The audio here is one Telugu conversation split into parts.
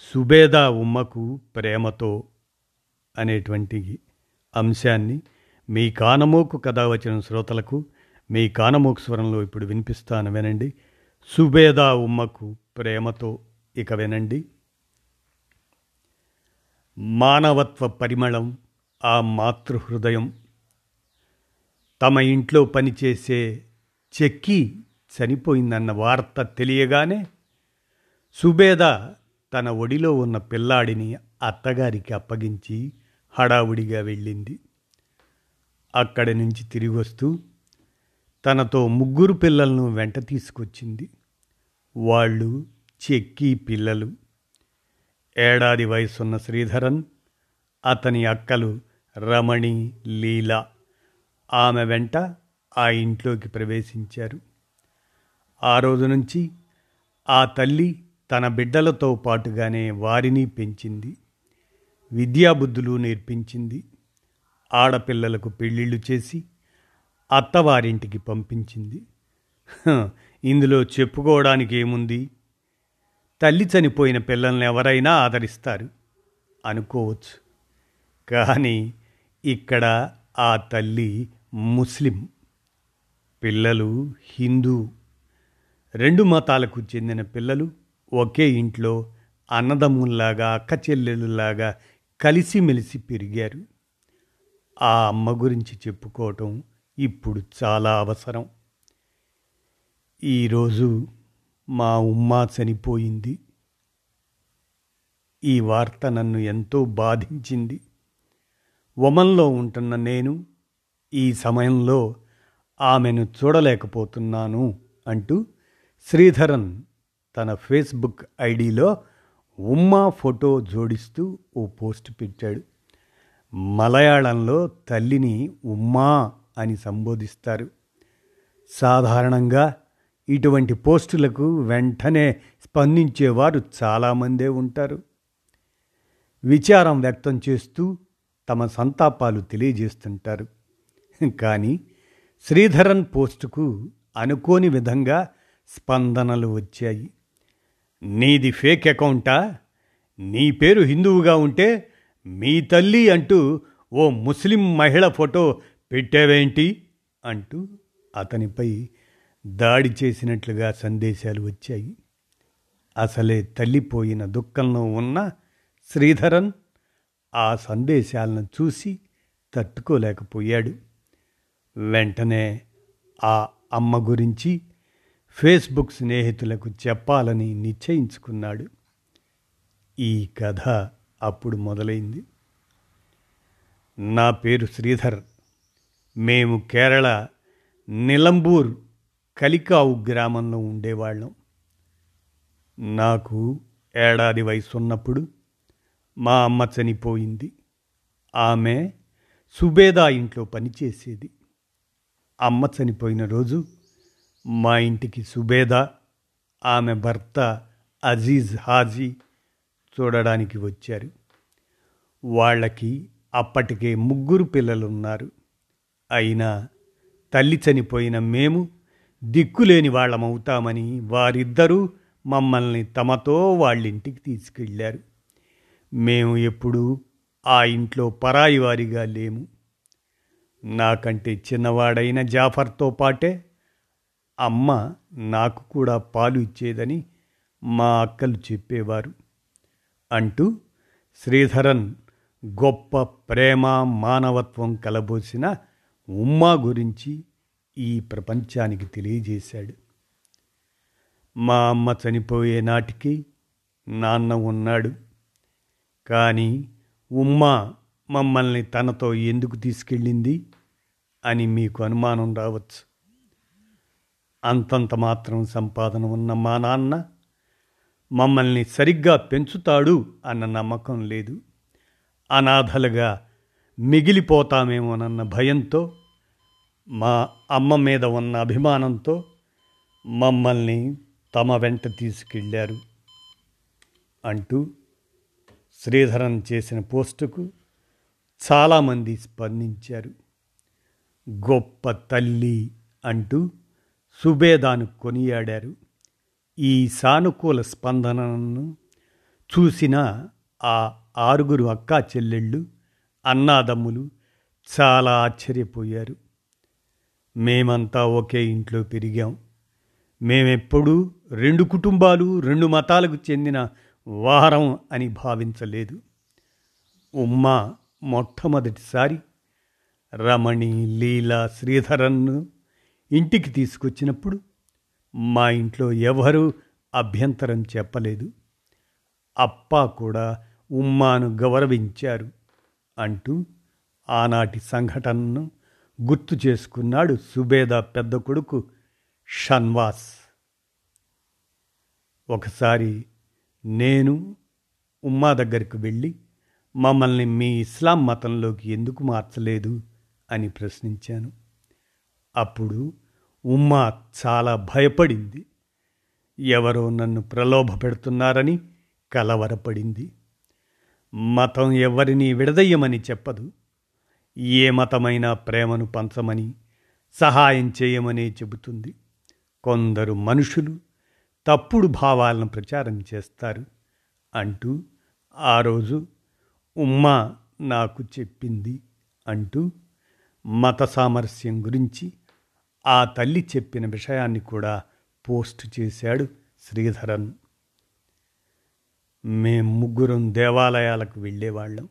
సుబేదా ఉమ్మకు ప్రేమతో అనేటువంటి అంశాన్ని మీ కానమోకు కథ వచ్చిన శ్రోతలకు మీ కానమోకు స్వరంలో ఇప్పుడు వినిపిస్తాను వినండి. సుబేదా ఉమ్మకు ప్రేమతో ఇక వినండి. మానవత్వ పరిమళం ఆ మాతృహృదయం తమ ఇంట్లో పనిచేసే చెక్కి చనిపోయిందన్న వార్త తెలియగానే సుబేద తన ఒడిలో ఉన్న పిల్లాడిని అత్తగారికి అప్పగించి హడావుడిగా వెళ్ళింది. అక్కడి నుంచి తిరిగి వస్తూ తనతో ముగ్గురు పిల్లలను వెంట తీసుకొచ్చింది. వాళ్ళు చెక్కి పిల్లలు. ఏడాది వయసున్న శ్రీధరన్ అతని అక్కలు రమణి లీల ఆమె వెంట ఆ ఇంట్లోకి ప్రవేశించారు. ఆ రోజు నుంచి ఆ తల్లి తన బిడ్డలతో పాటుగానే వారిని పెంచింది విద్యాబుద్ధులు నేర్పించింది ఆడపిల్లలకు పెళ్ళిళ్ళు చేసి అత్తవారింటికి పంపించింది. ఇందులో చెప్పుకోవడానికి ఏముంది? తల్లి చనిపోయిన పిల్లల్ని ఎవరైనా ఆదరిస్తారు అనుకోవచ్చు. కానీ ఇక్కడ ఆ తల్లి ముస్లిం పిల్లలు హిందూ. రెండు మతాలకు చెందిన పిల్లలు ఒకే ఇంట్లో అన్నదమ్ముల్లాగా అక్క చెల్లెళ్ళలాగా కలిసిమెలిసి పెరిగారు. ఆ అమ్మ గురించి చెప్పుకోవటం ఇప్పుడు చాలా అవసరం. ఈరోజు మా ఉమ్మ చనిపోయింది. ఈ వార్త నన్ను ఎంతో బాధించింది. వమంలో ఉంటున్న నేను ఈ సమయంలో ఆమెను చూడలేకపోతున్నాను అంటూ శ్రీధరన్ తన ఫేస్బుక్ ఐడిలో ఉమ్మా ఫోటో జోడిస్తూ ఓ పోస్ట్ పెట్టాడు. మలయాళంలో తల్లిని ఉమ్మా అని సంబోధిస్తారు. సాధారణంగా ఇటువంటి పోస్టులకు వెంటనే స్పందించేవారు చాలామందే ఉంటారు. విచారం వ్యక్తం చేస్తూ తమ సంతాపాలు తెలియజేస్తుంటారు. కానీ శ్రీధరన్ పోస్టుకు అనుకోని విధంగా స్పందనలు వచ్చాయి. నీది ఫేక్ అకౌంటా? నీ పేరు హిందువుగా ఉంటే మీ తల్లి అంటూ ఓ ముస్లిం మహిళ ఫోటో పెట్టావేంటి? అంటూ అతనిపై దాడి చేసినట్లుగా సందేశాలు వచ్చాయి. అసలే తల్లిపోయిన దుఃఖంలో ఉన్న శ్రీధరన్ ఆ సందేశాలను చూసి తట్టుకోలేకపోయాడు. వెంటనే ఆ అమ్మ గురించి ఫేస్బుక్ స్నేహితులకు చెప్పాలని నిశ్చయించుకున్నాడు. ఈ కథ అప్పుడు మొదలైంది. నా పేరు శ్రీధర్. మేము కేరళ నిలంబూర్ కలికావు గ్రామంలో ఉండేవాళ్ళం. నాకు ఏడాది వయసు ఉన్నప్పుడు మా అమ్మ చనిపోయింది. ఆమె సుబేదా ఇంట్లో పనిచేసేది. అమ్మ చనిపోయిన రోజు మా ఇంటికి సుబేదా ఆమె భర్త అజీజ్ హాజీ చూడడానికి వచ్చారు. వాళ్ళకి అప్పటికే ముగ్గురు పిల్లలున్నారు. అయినా తల్లి చనిపోయిన మేము దిక్కులేని వాళ్ళమవుతామని వారిద్దరూ మమ్మల్ని తమతో వాళ్ళింటికి తీసుకెళ్ళారు మేము ఎప్పుడూ ఆ ఇంట్లో పరాయి వారిగా లేము. నాకంటే చిన్నవాడైన జాఫర్తో పాటే అమ్మ నాకు కూడా పాలు ఇచ్చేదని మా అక్కలు చెప్పేవారు అంటూ శ్రీధరన్ గొప్ప ప్రేమ మానవత్వం కలబోసిన ఉమ్మా గురించి ఈ ప్రపంచానికి తెలియజేశాడు. మా అమ్మ చనిపోయే నాటికి నాన్న ఉన్నాడు. కానీ ఉమ్మ మమ్మల్ని తనతో ఎందుకు తీసుకెళ్ళింది అని మీకు అనుమానం రావచ్చు. అంతంత మాత్రం సంపాదన ఉన్న మా నాన్న. మమ్మల్ని సరిగ్గా పెంచుతాడు అన్న నమ్మకం లేదు. అనాథలుగా మిగిలిపోతామేమోనన్న భయంతో మా అమ్మ మీద ఉన్న అభిమానంతో మమ్మల్ని తమ వెంట తీసుకెళ్ళారు అంటూ శ్రీధరన్ చేసిన పోస్టుకు చాలామంది స్పందించారు. గొప్ప తల్లి అంటూ సుబేదాను కొనియాడారు. ఈ సానుకూల స్పందనను చూసిన ఆ ఆరుగురు అక్కా చెల్లెళ్ళు అన్నాదమ్ములు చాలా ఆశ్చర్యపోయారు. మేమంతా ఒకే ఇంట్లో పెరిగాం. మేమెప్పుడూ రెండు కుటుంబాలు రెండు మతాలకు చెందిన వారం అని భావించలేదు. ఉమ్మ మొట్టమొదటిసారి రమణి లీలా శ్రీధరన్ను ఇంటికి తీసుకొచ్చినప్పుడు మా ఇంట్లో ఎవరూ అభ్యంతరం చెప్పలేదు. అప్ప కూడా ఉమ్మాను గౌరవించారు అంటూ ఆనాటి సంఘటనను గుర్తు చేసుకున్నాడు సుబేద పెద్ద కొడుకు షన్వాస్. ఒకసారి నేను ఉమ్మా దగ్గరికి వెళ్ళి మమ్మల్ని మీ ఇస్లాం మతంలోకి ఎందుకు మార్చలేదు అని ప్రశ్నించాను. అప్పుడు ఉమ్మా చాలా భయపడింది. ఎవరో నన్ను ప్రలోభ పెడుతున్నారని కలవరపడింది. మతం ఎవరిని విడదయ్యమని చెప్పదు. ఏ మతమైనా ప్రేమను పంచమని సహాయం చేయమని చెబుతుంది. కొందరు మనుషులు తప్పుడు భావాలను ప్రచారం చేస్తారు అంటూ ఆ రోజు ఉమ్మా నాకు చెప్పింది అంటూ మత సామరస్యం గురించి ఆ తల్లి చెప్పిన విషయాన్ని కూడా పోస్ట్ చేశాడు శ్రీధరన్. మేం ముగ్గురం దేవాలయాలకు వెళ్ళేవాళ్ళం.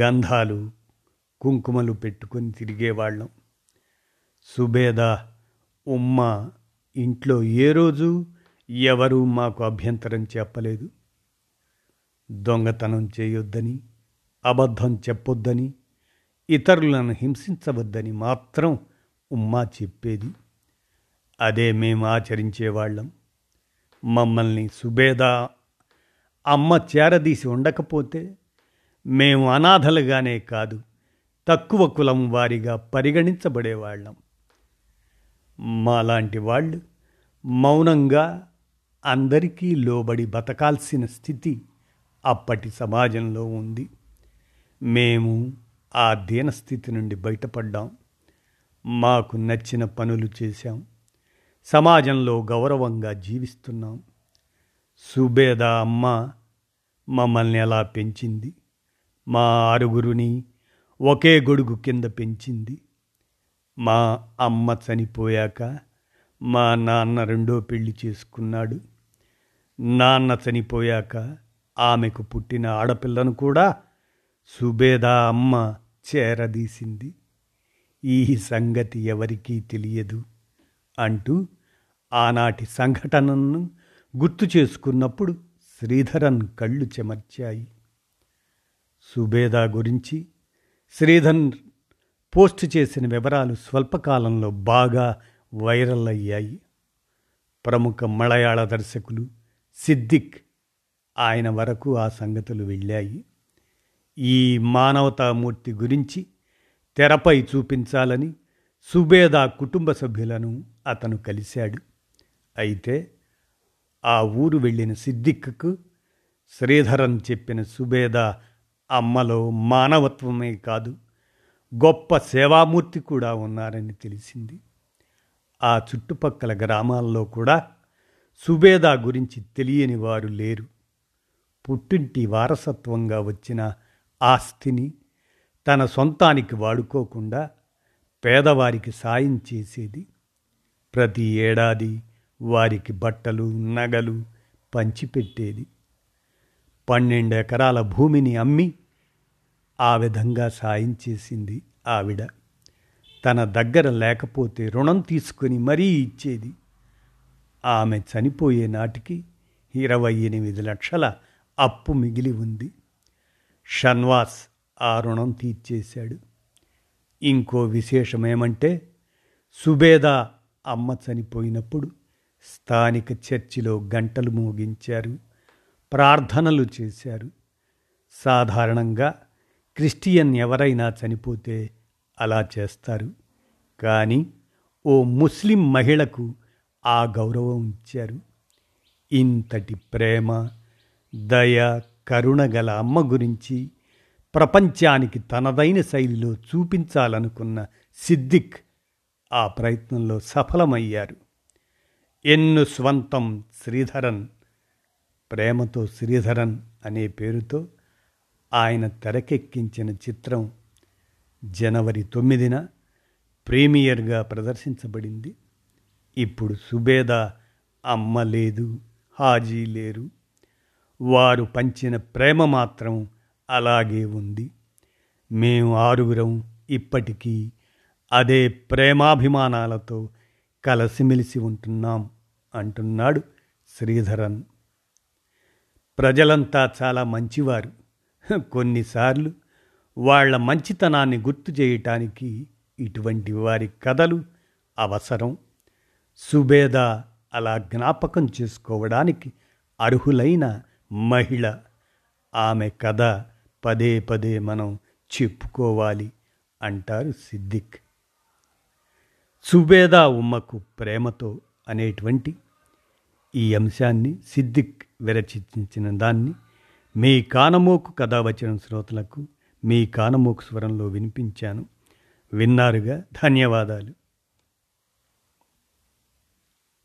గంధాలు కుంకుమలు పెట్టుకొని తిరిగేవాళ్ళం. సుబేద ఉమ్మ ఇంట్లో ఏ రోజు ఎవరూ మాకు అభ్యంతరం చెప్పలేదు. దొంగతనం చేయొద్దని అబద్ధం చెప్పొద్దని ఇతరులను హింసించవద్దని మాత్రం ఉమ్మా చెప్పేది. అదే మేము ఆచరించేవాళ్ళం మమ్మల్ని సుబేదా అమ్మ చేరదీసి ఉండకపోతే మేము అనాథలుగానే కాదు తక్కువ కులం వారిగా పరిగణించబడేవాళ్ళం మాలాంటి వాళ్ళు మౌనంగా అందరికీ లోబడి బతకాల్సిన స్థితి అప్పటి సమాజంలో ఉంది. మేము ఆ దీనస్థితి నుండి బయటపడ్డాం. మాకు నచ్చిన పనులు చేశాం. సమాజంలో గౌరవంగా జీవిస్తున్నాం. సుబేద అమ్మ మమ్మల్ని ఎలా పెంచింది. మా ఆరుగురిని ఒకే గొడుగు కింద పెంచింది. మా అమ్మ చనిపోయాక మా నాన్న రెండో పెళ్ళి చేసుకున్నాడు. నాన్న చనిపోయాక ఆమెకు పుట్టిన ఆడపిల్లను కూడా సుబేదా అమ్మ చేరదీసింది. ఈ సంగతి ఎవరికీ తెలియదు అంటూ ఆనాటి సంఘటనను గుర్తు చేసుకున్నప్పుడు శ్రీధరన్ కళ్ళు చెమర్చాయి. సుబేదా గురించి శ్రీధర్ పోస్ట్ చేసిన వివరాలు స్వల్పకాలంలో బాగా వైరల్ అయ్యాయి. ప్రముఖ మలయాళ దర్శకులు సిద్దిక్ ఆయన వరకు ఆ సంగతులు వెళ్ళాయి. ఈ మానవతామూర్తి గురించి తెరపై చూపించాలని సుబేదా కుటుంబ సభ్యులను అతను కలిశాడు. అయితే ఆ ఊరు వెళ్ళిన సిద్దిక్కు శ్రీధరన్ చెప్పిన సుబేద అమ్మలో మానవత్వమే కాదు గొప్ప సేవామూర్తి కూడా ఉన్నారని తెలిసింది. ఆ చుట్టుపక్కల గ్రామాల్లో కూడా సుబేదా గురించి తెలియని వారు లేరు. పుట్టింటి వారసత్వంగా వచ్చిన ఆస్తిని తన సొంతానికి వాడుకోకుండా పేదవారికి సాయం చేసేది. ప్రతి ఏడాది వారికి బట్టలు నగలు పంచిపెట్టేది. పన్నెండు ఎకరాల భూమిని అమ్మి ఆ విధంగా సాయం చేసింది ఆవిడ. తన దగ్గర లేకపోతే రుణం తీసుకుని మరీ ఇచ్చేది. ఆమె చనిపోయే నాటికి ఇరవై ఎనిమిది లక్షల అప్పు మిగిలి ఉంది. షన్వాస్ ఆ రుణం తీర్చేశాడు. ఇంకో విశేషమేమంటే సుబేద అమ్మ చనిపోయినప్పుడు స్థానిక చర్చిలో గంటలు మోగించారు ప్రార్థనలు చేశారు. సాధారణంగా క్రిస్టియన్ ఎవరైనా చనిపోతే అలా చేస్తారు. కానీ ఓ ముస్లిం మహిళకు ఆ గౌరవం ఇచ్చారు. ఇంతటి ప్రేమ దయ కరుణ గల అమ్మ గురించి ప్రపంచానికి తనదైన శైలిలో చూపించాలనుకున్న సిద్దిక్ ఆ ప్రయత్నంలో సఫలమయ్యారు. ఎన్ను స్వంతం శ్రీధరన్ ప్రేమతో శ్రీధరన్ అనే పేరుతో ఆయన తెరకెక్కించిన చిత్రం జనవరి తొమ్మిదిన ప్రీమియర్గా ప్రదర్శించబడింది. ఇప్పుడు సుబేదా అమ్మ లేదు హాజీ లేరు. వారు పంచిన ప్రేమ మాత్రం అలాగే ఉంది. మేము ఆరుగురం ఇప్పటికీ అదే ప్రేమాభిమానాలతో కలిసిమెలిసి ఉంటున్నాం అంటున్నాడు శ్రీధరన్. ప్రజలంతా చాలా మంచివారు. కొన్నిసార్లు వాళ్ళ మంచితనాన్ని గుర్తు చేయటానికి ఇటువంటి వారి కథలు అవసరం. సుబేదా అలా జ్ఞాపకం చేసుకోవడానికి అర్హులైన మహిళ. ఆమె కథ పదే పదే మనం చెప్పుకోవాలి అంటారు సిద్దిక్. సుబేదా ఉమ్మకు ప్రేమతో అనేటువంటి ఈ అంశాన్ని సిద్దిక్ విరచించిన దాన్ని మీ కానమోకు కథ వచ్చిన శ్రోతలకు మీ కానమోకు స్వరంలో వినిపించాను. విన్నారుగా? ధన్యవాదాలు.